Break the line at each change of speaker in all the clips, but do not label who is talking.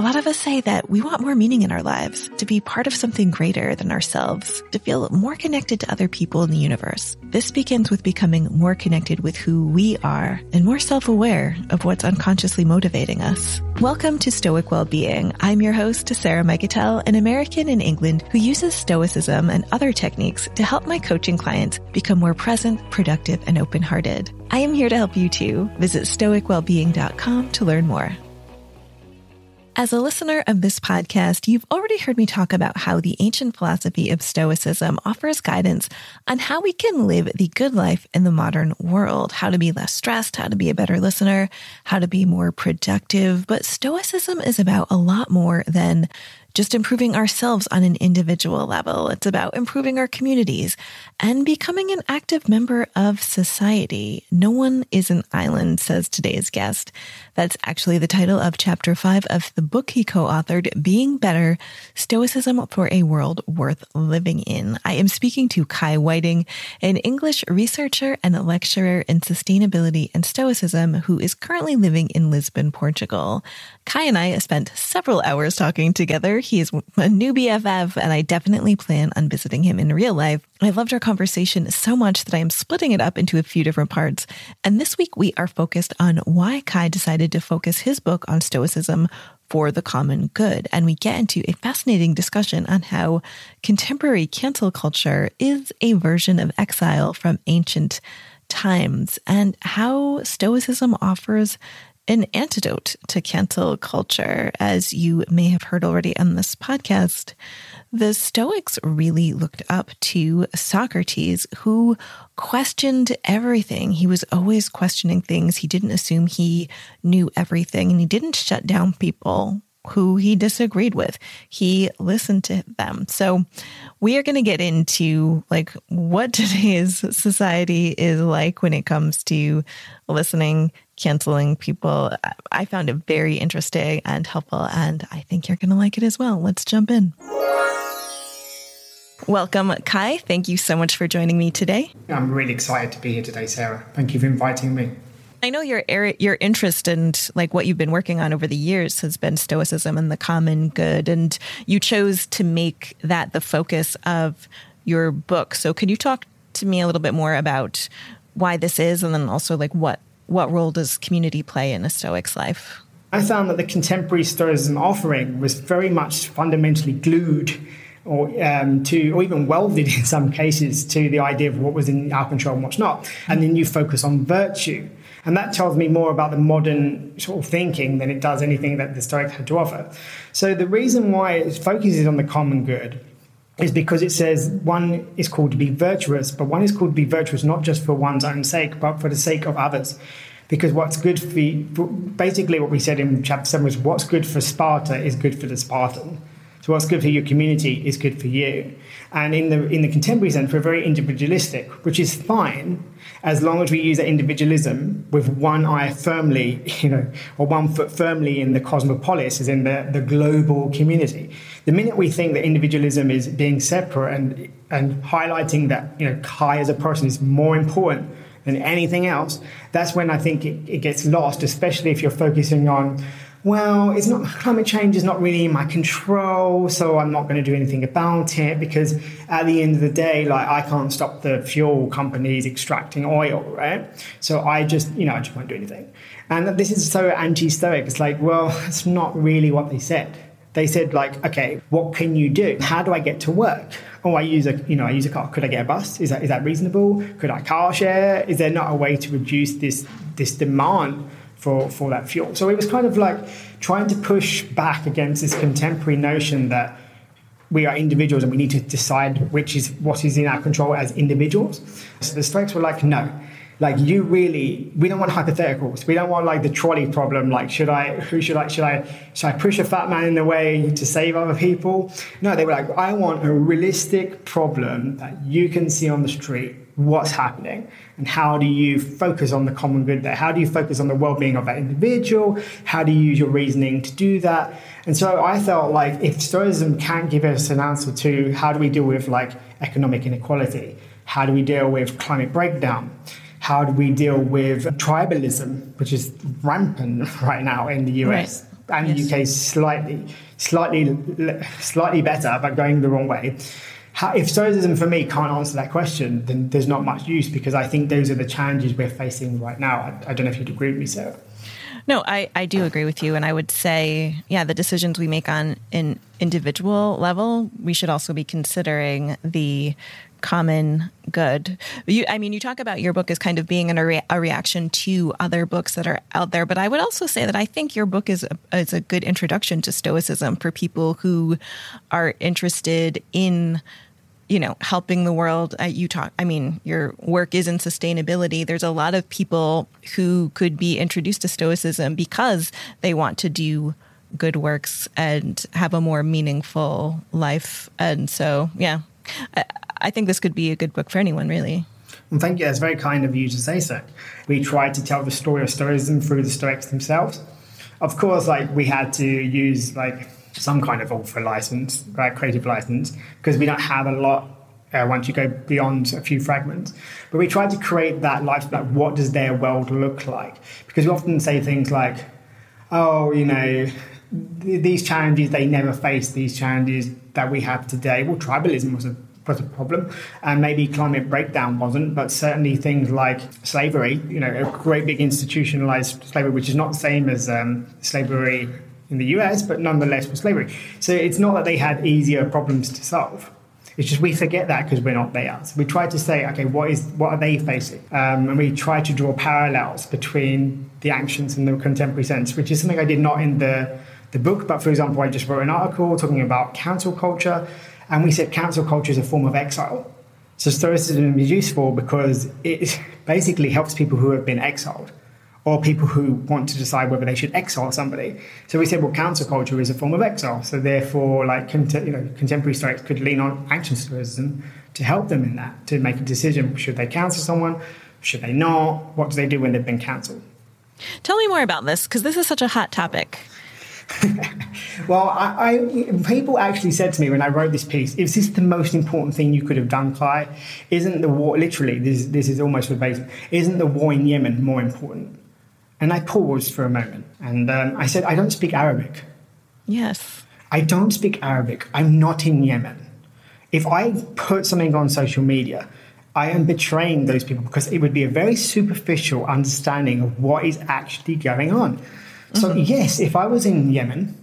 A lot of us say that we want more meaning in our lives, to be part of something greater than ourselves, to feel more connected to other people in the universe. This begins with becoming more connected with who we are and more self-aware of what's unconsciously motivating us. Welcome to Stoic Wellbeing. I'm your host, Sarah Mikutel, an American in England who uses Stoicism and other techniques to help my coaching clients become more present, productive, and open-hearted. I am here to help you too. Visit stoicwellbeing.com to learn more. As a listener of this podcast, you've already heard me talk about how the ancient philosophy of Stoicism offers guidance on how we can live the good life in the modern world, how to be less stressed, how to be a better listener, how to be more productive. But Stoicism is about a lot more than just improving ourselves on an individual level. It's about improving our communities and becoming an active member of society. No one is an island, says today's guest. That's actually the title of chapter five of the book he co-authored, Being Better, Stoicism for a World Worth Living in. I am speaking to Kai Whiting, an English researcher and lecturer in sustainability and stoicism who is currently living in Lisbon, Portugal. Kai and I spent several hours talking together. He is a new BFF, and I definitely plan on visiting him in real life. I loved our conversation so much that I am splitting it up into a few different parts. And this week we are focused on why Kai decided to focus his book on Stoicism for the common good. And we get into a fascinating discussion on how contemporary cancel culture is a version of exile from ancient times and how Stoicism offers an antidote to cancel culture. As you may have heard already on this podcast, the Stoics really looked up to Socrates, who questioned everything. He was always questioning things. He didn't assume he knew everything, and he didn't shut down people who he disagreed with. He listened to them. So we are going to get into like what today's society is like when it comes to listening, canceling people. I found it very interesting and helpful, and I think you're going to like it as well. Let's jump in. Welcome, Kai. Thank you so much for joining me today.
I'm really excited to be here today, Sarah. Thank you for inviting me.
I know your your interest and like what you've been working on over the years has been stoicism and the common good, and you chose to make that the focus of your book. So, could you talk to me a little bit more about why this is, and then also like what what role does community play in a Stoic's life?
I found that the contemporary Stoicism offering was very much fundamentally glued or um, to, or even welded in some cases to the idea of what was in our control and what's not. And then you focus on virtue. And that tells me more about the modern sort of thinking than it does anything that the Stoics had to offer. So the reason why it focuses on the common good is because it says one is called to be virtuous, but one is called to be virtuous not just for one's own sake, but for the sake of others. Because what's good for, basically what we said in chapter 7 was what's good for Sparta is good for the Spartan. So what's good for your community is good for you. And in the in the contemporary sense, we're very individualistic, which is fine as long as we use that individualism with one eye firmly, you know, or one foot firmly in the cosmopolis, as in the, the global community. The minute we think that individualism is being separate and and highlighting that, you know, Kai as a person is more important than anything else, that's when I think it, it gets lost, especially if you're focusing on well, it's not climate change is not really in my control, so I'm not going to do anything about it because at the end of the day, like I can't stop the fuel companies extracting oil, right? So I just, you know, I just won't do anything. And this is so anti-stoic. It's like, well, it's not really what they said. They said like, okay, what can you do? How do I get to work? Oh, I use a, you know, I use a car. Could I get a bus? Is that is that reasonable? Could I car share? Is there not a way to reduce this this demand? For, for that fuel. So it was kind of like trying to push back against this contemporary notion that we are individuals and we need to decide which is what is in our control as individuals. So the Stoics were like, no, like you really, we don't want hypotheticals. We don't want like the trolley problem. Like, should I, who should I, should I, should I push a fat man in the way to save other people? No, they were like, I want a realistic problem that you can see on the street what's happening and how do you focus on the common good there how do you focus on the well-being of that individual how do you use your reasoning to do that and so i felt like if stoicism can't give us an answer to how do we deal with like economic inequality how do we deal with climate breakdown how do we deal with tribalism which is rampant right now in the us
right.
and yes. the UK slightly, slightly, slightly better, but going the wrong way. How, if Stoicism for me can't answer that question, then there's not much use because I think those are the challenges we're facing right now. I, I don't know if you'd agree with me, Sarah.
No, I, I do agree with you. And I would say, yeah, the decisions we make on an individual level, we should also be considering the common good. You, I mean, you talk about your book as kind of being a, rea- a, reaction to other books that are out there, but I would also say that I think your book is a, is a good introduction to Stoicism for people who are interested in you know, helping the world. Uh, you talk, I mean, your work is in sustainability. There's a lot of people who could be introduced to Stoicism because they want to do good works and have a more meaningful life. And so, yeah, I, think this could be a good book for anyone, really.
Well, thank you. It's very kind of you to say so. We tried to tell the story of Stoicism through the Stoics themselves. Of course, like we had to use like some kind of author license, right, creative license, because we don't have a lot uh, once you go beyond a few fragments. But we tried to create that life, like what does their world look like? Because we often say things like, oh, you know, th- these challenges, they never face, these challenges that we have today. Well, tribalism was a was a problem, and maybe climate breakdown wasn't, but certainly things like slavery, you know, a great big institutionalized slavery, which is not the same as um, slavery in the US, but nonetheless was slavery. So it's not that they had easier problems to solve. It's just we forget that because we're not there. So we try to say, okay, what is what are they facing? Um, and we try to draw parallels between the ancients and the contemporary sense, which is something I did not in the the book. But for example, I just wrote an article talking about cancel culture, and we said cancel culture is a form of exile. So Stoicism is useful because it basically helps people who have been exiled or people who want to decide whether they should exile somebody. So we said, well, cancel culture is a form of exile. So therefore, like you know, contemporary Stoics could lean on ancient Stoicism to help them in that, to make a decision: should they cancel someone, should they not? What do they do when they've been cancelled?
Tell me more about this because this is such a hot topic.
Well, I, I, people actually said to me when I wrote this piece, "Is this the most important thing you could have done, Clay? Isn't the war literally? This, this is almost verbatim. Isn't the war in Yemen more important?" And I paused for a moment and um, I said, I don't speak Arabic.
Yes.
I don't speak Arabic. I'm not in Yemen. If I put something on social media, I am betraying those people because it would be a very superficial understanding of what is actually going on. Mm-hmm. So yes, if I was in Yemen,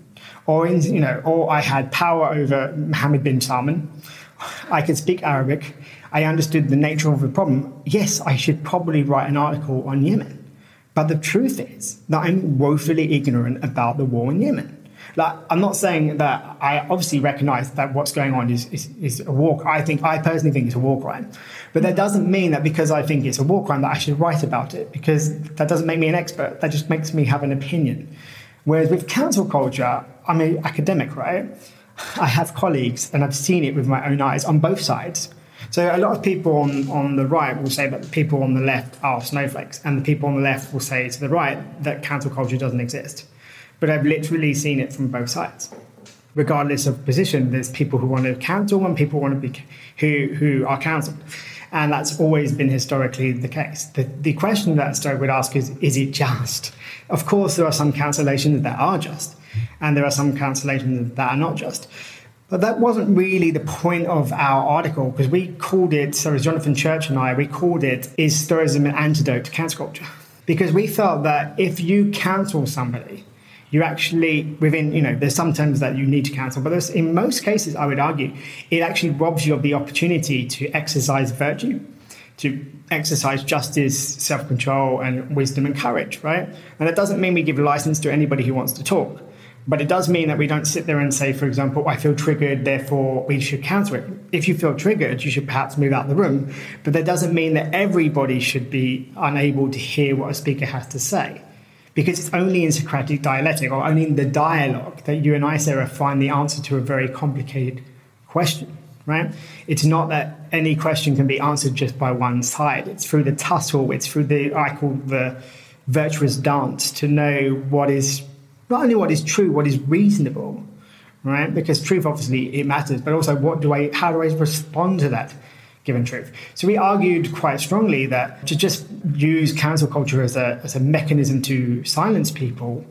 or in you know, or I had power over Mohammed bin Salman, I could speak Arabic. I understood the nature of the problem. Yes, I should probably write an article on Yemen. But the truth is that I'm woefully ignorant about the war in Yemen. Like, I'm not saying that I obviously recognize that what's going on is, is, is, a war. I think I personally think it's a war crime, but that doesn't mean that because I think it's a war crime that I should write about it. Because that doesn't make me an expert. That just makes me have an opinion. Whereas with cancel culture, I'm an academic, right? I have colleagues, and I've seen it with my own eyes on both sides. So a lot of people on, on the right will say that the people on the left are snowflakes, and the people on the left will say to the right that cancel culture doesn't exist. But I've literally seen it from both sides. Regardless of position, there's people who want to cancel and people want to be who who are cancelled. And that's always been historically the case. The, the question that Stoic would ask is, is it just? Of course, there are some cancellations that are just, and there are some cancellations that are not just. But that wasn't really the point of our article because we called it, so as Jonathan Church and I, we called it Is Stoicism an Antidote to Cancel Culture? Because we felt that if you cancel somebody, you actually within you know there's some terms that you need to cancel but in most cases i would argue it actually robs you of the opportunity to exercise virtue to exercise justice self-control and wisdom and courage right and that doesn't mean we give license to anybody who wants to talk but it does mean that we don't sit there and say, for example, I feel triggered, therefore we should counter it. If you feel triggered, you should perhaps move out of the room. But that doesn't mean that everybody should be unable to hear what a speaker has to say. Because it's only in Socratic dialectic or only in the dialogue that you and I, Sarah, find the answer to a very complicated question, right? It's not that any question can be answered just by one side. It's through the tussle, it's through the, I call the virtuous dance to know what is not only what is true, what is reasonable, right? Because truth obviously it matters, but also what do I, how do I respond to that given truth? So we argued quite strongly that to just use cancel culture as a as a mechanism to silence people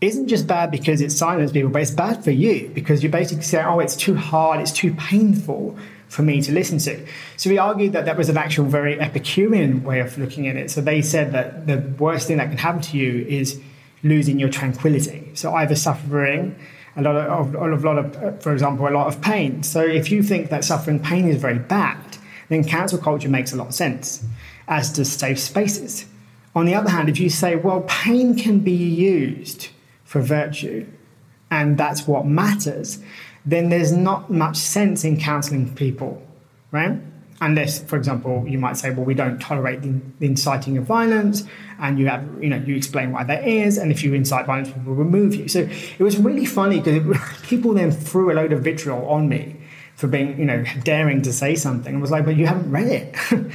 isn't just bad because it silences people, but it's bad for you because you basically say, oh, it's too hard, it's too painful for me to listen to. So we argued that that was an actual very Epicurean way of looking at it. So they said that the worst thing that can happen to you is losing your tranquility. So either suffering a lot of, a lot of, uh, for example, a lot of pain. So if you think that suffering pain is very bad, then cancel culture makes a lot of sense, as does safe spaces. On the other hand, if you say, well, pain can be used for virtue, and that's what matters, then there's not much sense in counseling people, right? Unless, for example, you might say, well, we don't tolerate the, inciting of violence, and you have, you know, you explain why that is, and if you incite violence, we will remove you. So it was really funny because people then threw a load of vitriol on me for being, you know, daring to say something. I was like, but you haven't read it.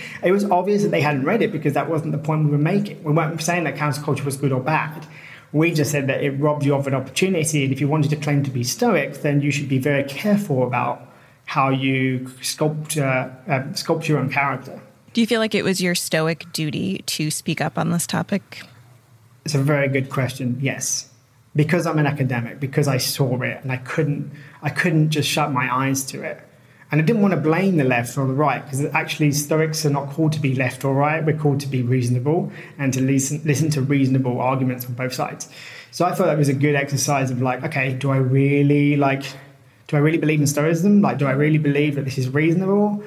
it was obvious that they hadn't read it because that wasn't the point we were making. We weren't saying that cancel culture was good or bad. We just said that it robbed you of an opportunity, and if you wanted to claim to be stoic, then you should be very careful about how you sculpt, uh, uh, sculpt your own character.
Do you feel like it was your stoic duty to speak up on this topic?
It's a very good question. Yes, because I'm an academic, because I saw it, and I couldn't, I couldn't just shut my eyes to it. And I didn't want to blame the left or the right because actually Stoics are not called to be left or right. We're called to be reasonable and to listen, listen to reasonable arguments on both sides. So I thought that was a good exercise of like, okay, do I really like, do I really believe in Stoicism? Like, do I really believe that this is reasonable?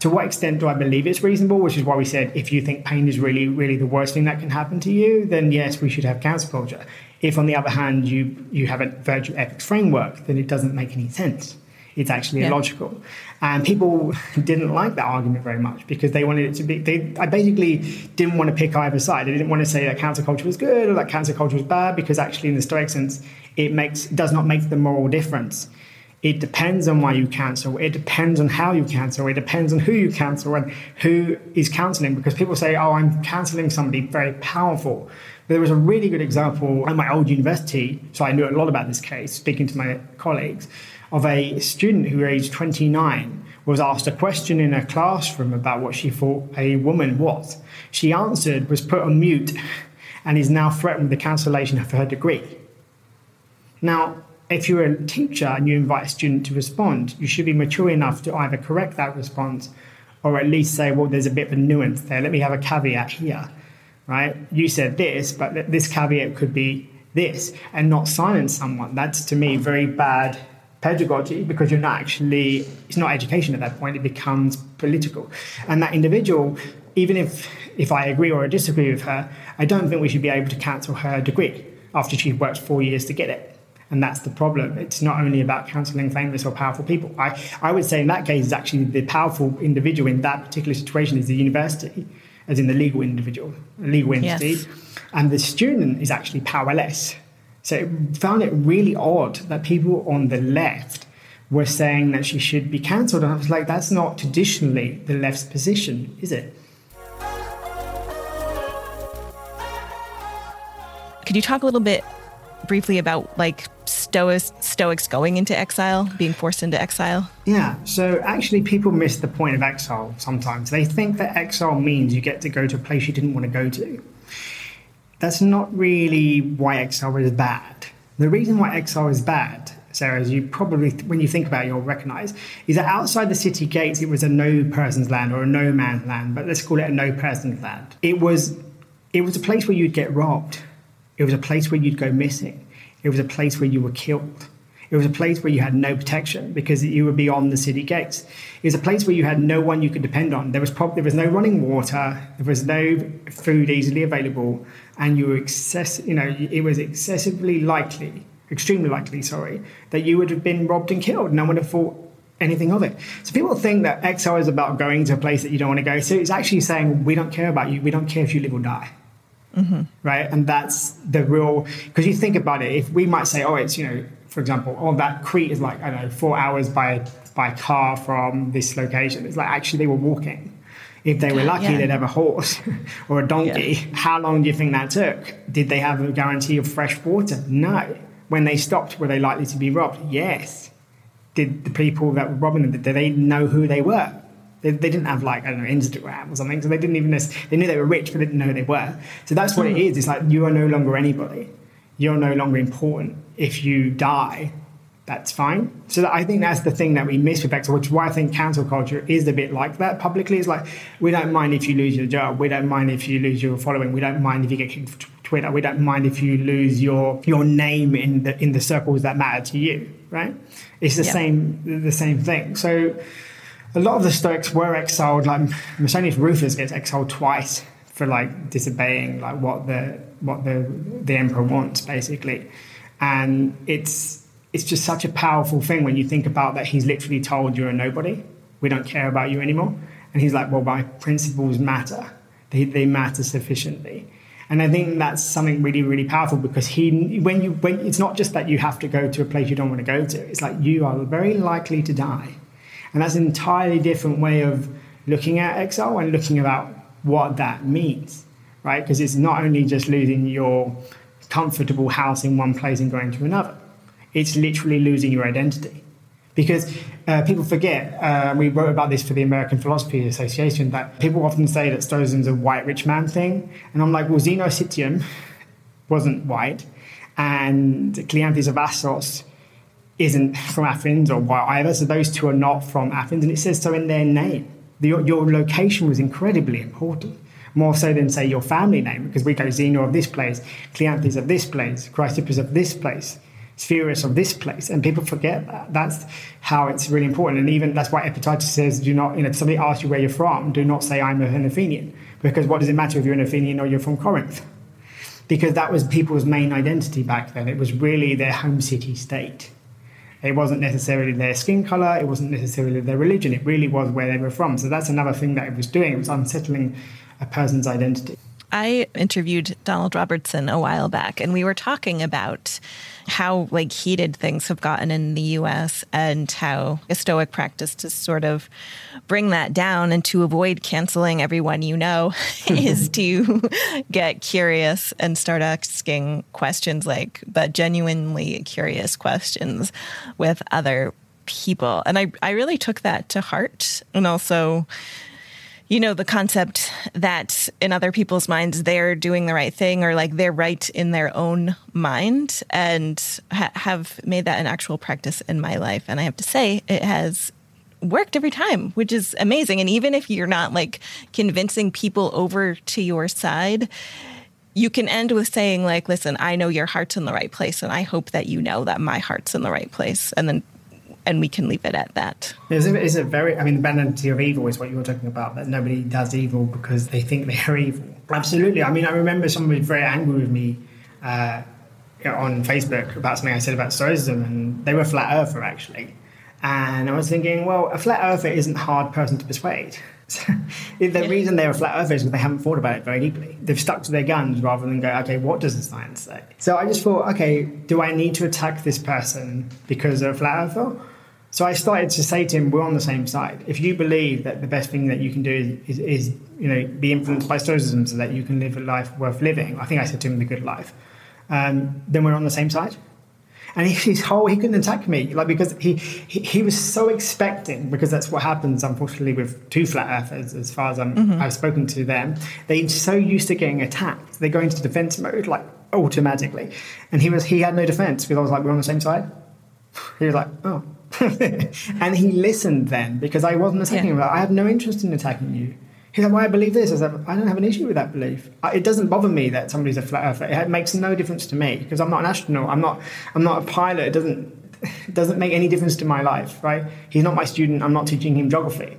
To what extent do I believe it's reasonable? Which is why we said if you think pain is really, really the worst thing that can happen to you, then yes, we should have cancel culture. If on the other hand you you have a virtue ethics framework, then it doesn't make any sense it's actually yeah. illogical. And people didn't like that argument very much because they wanted it to be, they, I basically didn't want to pick either side. They didn't want to say that cancel culture was good or that cancel culture was bad because actually, in the Stoic sense, it makes, it does not make the moral difference. It depends on why you cancel. It depends on how you cancel. It depends on who you cancel and who is canceling. Because people say, "Oh, I'm canceling somebody very powerful." There was a really good example at my old university, so I knew a lot about this case. Speaking to my colleagues, of a student who aged 29 was asked a question in a classroom about what she thought a woman was. She answered, was put on mute, and is now threatened with the cancellation of her degree. Now, if you're a teacher and you invite a student to respond, you should be mature enough to either correct that response or at least say, well, there's a bit of a nuance there. Let me have a caveat here, right? You said this, but this caveat could be this, and not silence someone. That's to me very bad pedagogy because you're not actually it's not education at that point it becomes political. And that individual even if if i agree or I disagree with her i don't think we should be able to cancel her degree after she worked four years to get it. And that's the problem. It's not only about cancelling famous or powerful people. I i would say in that case actually the powerful individual in that particular situation is the university as in the legal individual legal entity yes. and the student is actually powerless so I found it really odd that people on the left were saying that she should be cancelled. And I was like, that's not traditionally the left's position, is it?
Could you talk a little bit briefly about like Stoics, Stoics going into exile, being forced into exile?
Yeah, so actually, people miss the point of exile sometimes. They think that exile means you get to go to a place you didn't want to go to that's not really why exile is bad. The reason why exile is bad, Sarah, as you probably, when you think about it, you'll recognize, is that outside the city gates, it was a no person's land or a no man's land, but let's call it a no person's land. It was, it was a place where you'd get robbed. It was a place where you'd go missing. It was a place where you were killed. It was a place where you had no protection because you were beyond the city gates. It was a place where you had no one you could depend on. There was prob- there was no running water. There was no food easily available, and you were excess. You know, it was excessively likely, extremely likely, sorry, that you would have been robbed and killed. No one would have thought anything of it. So people think that exile is about going to a place that you don't want to go to. It's actually saying we don't care about you. We don't care if you live or die. Mm-hmm. Right, and that's the real because you think about it. If we might say, "Oh, it's you know for example, oh, that Crete is like, I don't know, four hours by, by car from this location. It's like actually they were walking. If they were lucky, yeah. they'd have a horse or a donkey. Yeah. How long do you think that took? Did they have a guarantee of fresh water? No. When they stopped, were they likely to be robbed? Yes. Did the people that were robbing them, did they know who they were? They, they didn't have like, I don't know, Instagram or something. So they didn't even, know. they knew they were rich, but they didn't know they were. So that's what it hmm. It's like you are no longer anybody you're no longer important. If you die, that's fine. So I think that's the thing that we miss with Exile, which is why I think cancel culture is a bit like that publicly. It's like, we don't mind if you lose your job. We don't mind if you lose your following. We don't mind if you get kicked from Twitter. We don't mind if you lose your, your name in the, in the circles that matter to you, right? It's the same, the same thing. So a lot of the Stoics were exiled. Like Musonius Rufus gets exiled twice for like disobeying like what the, what the, the emperor wants basically. And it's, it's just such a powerful thing when you think about that he's literally told you're a nobody. We don't care about you anymore. And he's like, well, my principles matter. They, they matter sufficiently. And I think that's something really, really powerful because he, when you, when it's not just that you have to go to a place you don't want to go to. It's like you are very likely to die, and that's an entirely different way of looking at exile and looking about what that means, right? Because it's not only just losing your comfortable house in one place and going to another it's literally losing your identity. Because uh, people forget, uh, we wrote about this for the American Philosophy Association, that people often say that Stoicism's a white rich man thing. And I'm like, well, Zeno wasn't white, and Cleanthes of Assos isn't from Athens or white either. So those two are not from Athens. And it says so in their name. The, your location was incredibly important more so than say your family name, because we go Zeno of this place, Cleanthes of this place, Chrysippus of this place. Sphaerus of this place, and people forget that. That's how it's really important, and even that's why Epictetus says, "Do not, you know, if somebody asks you where you're from, do not say I'm an Athenian, because what does it matter if you're an Athenian or you're from Corinth? Because that was people's main identity back then. It was really their home city state. It wasn't necessarily their skin color. It wasn't necessarily their religion. It really was where they were from. So that's another thing that it was doing. It was unsettling a person's identity.
I interviewed Donald Robertson a while back, and we were talking about how like heated things have gotten in the U.S. and how a Stoic practice to sort of bring that down and to avoid canceling everyone you know is to get curious and start asking questions like but genuinely curious questions with other people. And I, I really took that to heart and also you know, the concept that in other people's minds they're doing the right thing or like they're right in their own mind and ha- have made that an actual practice in my life. And I have to say, it has worked every time, which is amazing. And even if you're not like convincing people over to your side, you can end with saying like listen i know your heart's in the right place and i hope that you know that my heart's in the right place and then and we can leave it at that.
Is it, is it very, I mean, the banality of evil is what you were talking about, that nobody does evil because they think they're evil. Absolutely. I mean, I remember somebody very angry with me uh, on Facebook about something I said about Stoicism, and they were flat earther, actually. And I was thinking, well, a flat earther isn't a hard person to persuade. the yeah. reason they're a flat earther is because they haven't thought about it very deeply. They've stuck to their guns rather than go, okay, what does the science say? So I just thought, okay, do I need to attack this person because they're a flat earther? So I started to say to him, we're on the same side. If you believe that the best thing that you can do is, is, is you know, be influenced by Stoicism so that you can live a life worth living, I think I said to him, the good life, um, then we're on the same side. And his whole, he couldn't attack me, like, because he, he, he, was so expecting, because that's what happens, unfortunately, with two flat earthers, as far as i mm-hmm. I've spoken to them. They're so used to getting attacked, they go into defense mode, like, automatically. And he was, he had no defense because I was like, we're on the same side. He was like, oh, and he listened then because I wasn't attacking yeah. him. I have no interest in attacking you. He's like, "Why I believe this?" I said, "I don't have an issue with that belief. It doesn't bother me that somebody's a flat earther. It makes no difference to me because I'm not an astronaut. I'm not. I'm not a pilot. It doesn't. It doesn't make any difference to my life, right? He's not my student. I'm not teaching him geography."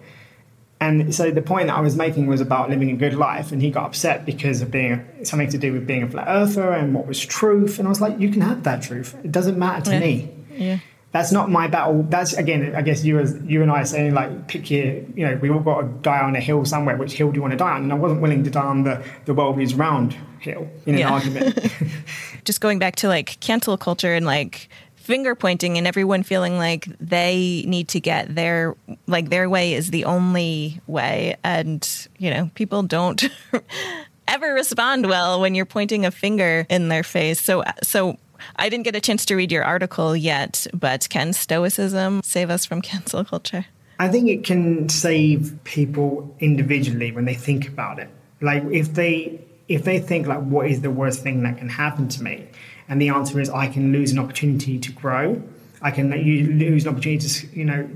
And so the point that I was making was about living a good life, and he got upset because of being a, something to do with being a flat earther and what was truth. And I was like, "You can have that truth. It doesn't matter to
yeah.
me."
Yeah
that's not my battle. That's again, I guess you as you and I are saying like pick your, you know, we all got to die on a hill somewhere. Which hill do you want to die on? And I wasn't willing to die on the the world is round hill in yeah. an argument.
Just going back to like cancel culture and like finger pointing and everyone feeling like they need to get their like their way is the only way and you know people don't ever respond well when you're pointing a finger in their face so so I didn't get a chance to read your article yet, but can Stoicism save us from cancel culture?
I think it can save people individually when they think about it. Like if they if they think like what is the worst thing that can happen to me And the answer is I can lose an opportunity to grow. I can lose an opportunity to, you know,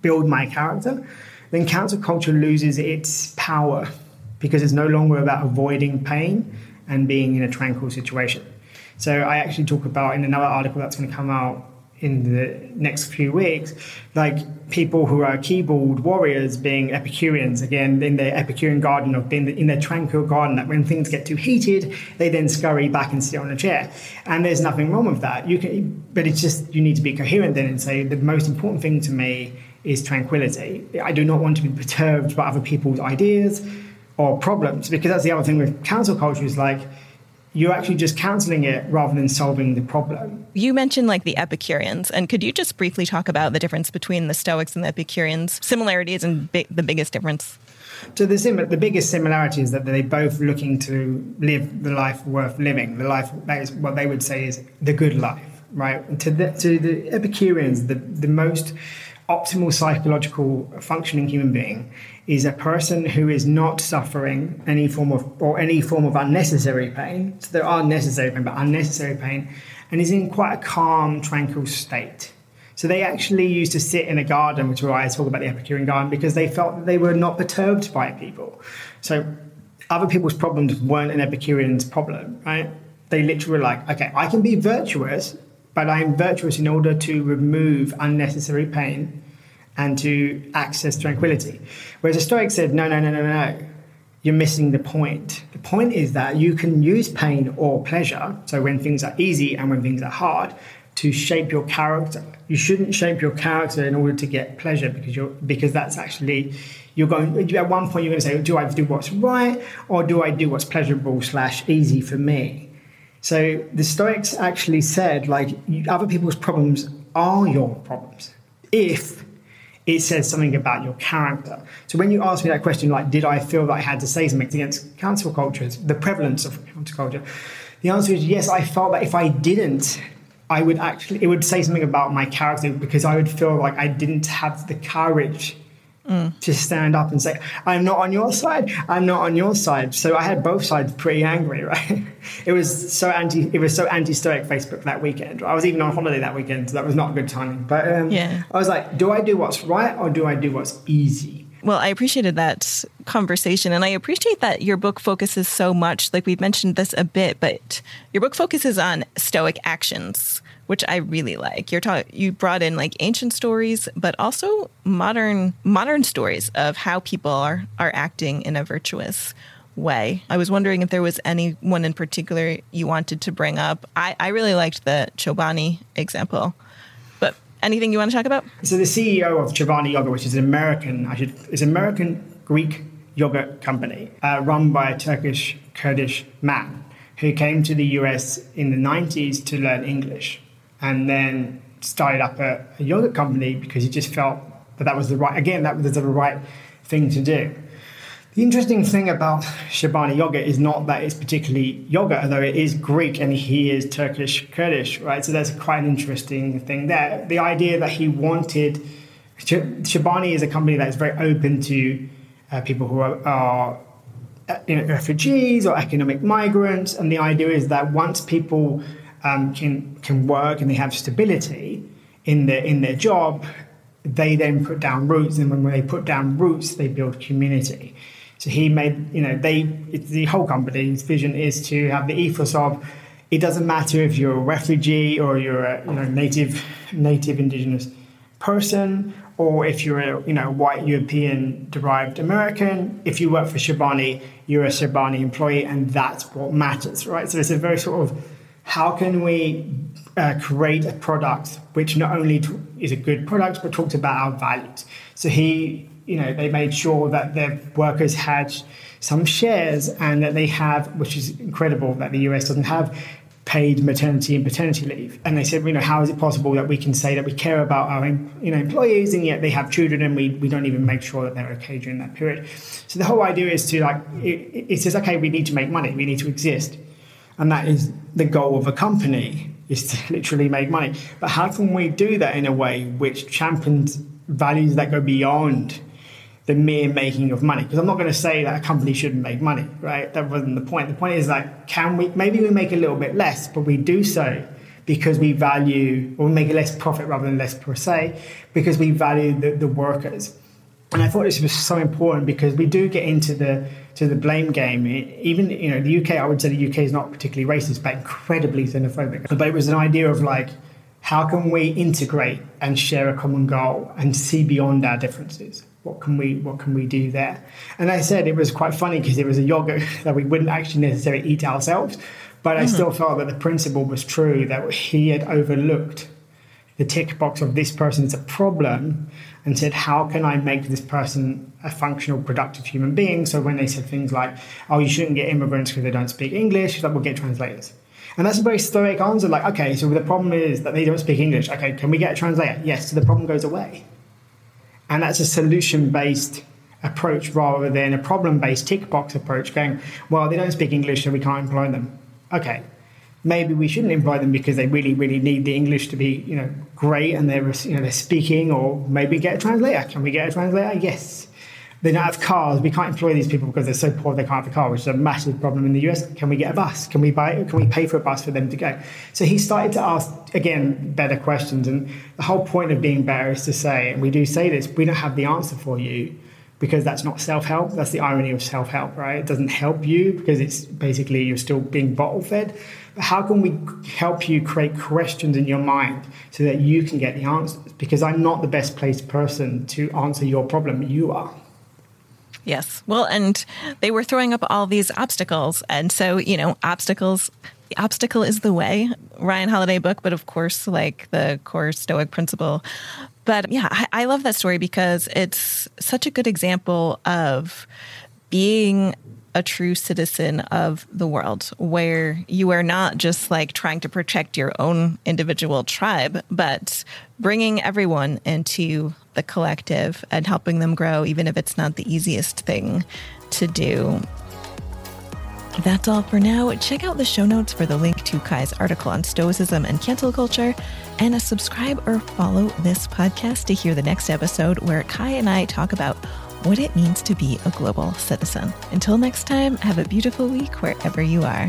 build my character. Then cancel culture loses its power because it's no longer about avoiding pain and being in a tranquil situation. So I actually talk about in another article that's going to come out in the next few weeks, like people who are keyboard warriors being Epicureans, again, in their Epicurean garden of being in their tranquil garden, that when things get too heated, they then scurry back and sit on a chair. And there's nothing wrong with that. You can, but it's just, you need to be coherent then and say the most important thing to me is tranquility. I do not want to be perturbed by other people's ideas or problems, because that's the other thing with cancel culture is like, you're actually just canceling it rather than solving the problem.
You mentioned like the Epicureans, and could you just briefly talk about the difference between the Stoics and the Epicureans, similarities and bi- the biggest difference?
So the sim- the biggest similarity is that they're both looking to live the life worth living. The life that is what they would say is the good life, right? And to the, to the Epicureans, the the most optimal psychological functioning human being is a person who is not suffering any form of or any form of unnecessary pain. So there are necessary pain, but unnecessary pain, and is in quite a calm, tranquil state. So they actually used to sit in a garden, which is why I talk about the Epicurean garden, because they felt that they were not perturbed by people. So other people's problems weren't an Epicurean's problem, right? They literally were like, okay, I can be virtuous, but I'm virtuous in order to remove unnecessary pain and to access tranquility. Whereas the Stoic said, no, no, no, no, no. You're missing the point. The point is that you can use pain or pleasure, so when things are easy and when things are hard, to shape your character. You shouldn't shape your character in order to get pleasure because you're because that's actually you're going at one point you're going to say, do I do what's right or do I do what's pleasurable slash easy for me? So the Stoics actually said like other people's problems are your problems if it says something about your character. So when you ask me that question, like, did I feel that I had to say something against cancel cultures, the prevalence of cancel culture? The answer is yes, I felt that if I didn't, I would actually, it would say something about my character because I would feel like I didn't have the courage mm. to stand up and say, I'm not on your side, I'm not on your side. So I had both sides pretty angry, right? it was so anti it was so anti stoic Facebook that weekend. I was even on holiday that weekend, so that was not good timing. But um, yeah. I was like, do I do what's right or do I do what's easy?
Well, I appreciated that conversation and I appreciate that your book focuses so much like we've mentioned this a bit, but your book focuses on stoic actions which I really like. You're talking you brought in like ancient stories, but also modern modern stories of how people are are acting in a virtuous way. I was wondering if there was anyone in particular you wanted to bring up. I, I really liked the Chobani example. But anything you want to talk about?
So the CEO of Chobani Yoga, which is an American, I should, is American Greek yogurt company uh, run by a Turkish Kurdish man who came to the US in the 90s to learn English and then started up a, a company because he just felt that that was the right again that was the right thing to do. The interesting thing about Chobani yogurt is not that it's particularly yogurt, although it is Greek and he is Turkish Kurdish, right? So that's quite an interesting thing there. The idea that he wanted Chobani is a company that is very open to uh, people who are, are you know, refugees or economic migrants, and the idea is that once people um, can can work and they have stability in their in their job, they then put down roots, and when they put down roots, they build community. So he made, you know, they the whole company's vision is to have the ethos of it doesn't matter if you're a refugee or you're a you know native native indigenous person or if you're a you know white European derived American. If you work for Chobani, you're a Chobani employee, and that's what matters, right? So it's a very sort of how can we uh, create a product which not only t- is a good product but talks about our values? So he you know they made sure that their workers had some shares and that they have which is incredible that the us doesn't have paid maternity and paternity leave. And they said you know how is it possible that we can say that we care about our you know employees and yet they have children and we, we don't even make sure that they're okay during that period? So the whole idea is to like it, it says okay we need to make money. We need to exist and that is the goal of a company is to literally make money. But how can we do that in a way which champions values that go beyond the mere making of money. Because I'm not going to say that a company shouldn't make money, right? That wasn't the point. The point is like, can we, maybe we make a little bit less, but we do so because we value, or we make less profit rather than less per se, because we value the, the workers. And I thought this was so important because we do get into the to the blame game. Even you know the UK, I would say the UK is not particularly racist, but incredibly xenophobic. But it was an idea of like, how can we integrate and share a common goal and see beyond our differences? What can we what can we do there? And I said it was quite funny because it was a yogurt that we wouldn't actually necessarily eat ourselves, but mm-hmm. I still felt that the principle was true that he had overlooked the tick box of this person is a problem and said, how can I make this person a functional, productive human being? So when they said things like, oh, you shouldn't get immigrants because they don't speak English, that we'll get translators. And that's a very stoic answer. Like, okay, so the problem is that they don't speak English. Okay, can we get a translator? Yes, so the problem goes away. And that's a solution based approach rather than a problem based tick box approach going, well, they don't speak English, so we can't employ them. Okay, maybe we shouldn't employ them because they really, really need the English to be, you know, great and they're, you know, they're speaking, or maybe get a translator. Can we get a translator? Yes. They don't have cars. We can't employ these people because they're so poor they can't have a car, which is a massive problem in the US. Can we get a bus? Can we buy? Can we pay for a bus for them to go? So he started to ask again better questions, and the whole point of being better is to say, and we do say this: we don't have the answer for you because that's not self help. That's the irony of self help, right? It doesn't help you because it's basically you're still being bottle fed. But how can we help you create questions in your mind so that you can get the answers? Because I'm not the best placed person to answer your problem. You are.
Yes. Well, and they were throwing up all these obstacles. And so, you know, obstacles the obstacle is the way ryan holiday book but of course like the core stoic principle but yeah, I, I love that story because it's such a good example of being a true citizen of the world where you are not just like trying to protect your own individual tribe, but bringing everyone into the collective and helping them grow, even if it's not the easiest thing to do. That's all for now. Check out the show notes for the link to Kai's article on Stoicism and cancel culture, and subscribe or follow this podcast to hear the next episode where Kai and I talk about what it means to be a global citizen. Until next time, have a beautiful week wherever you are.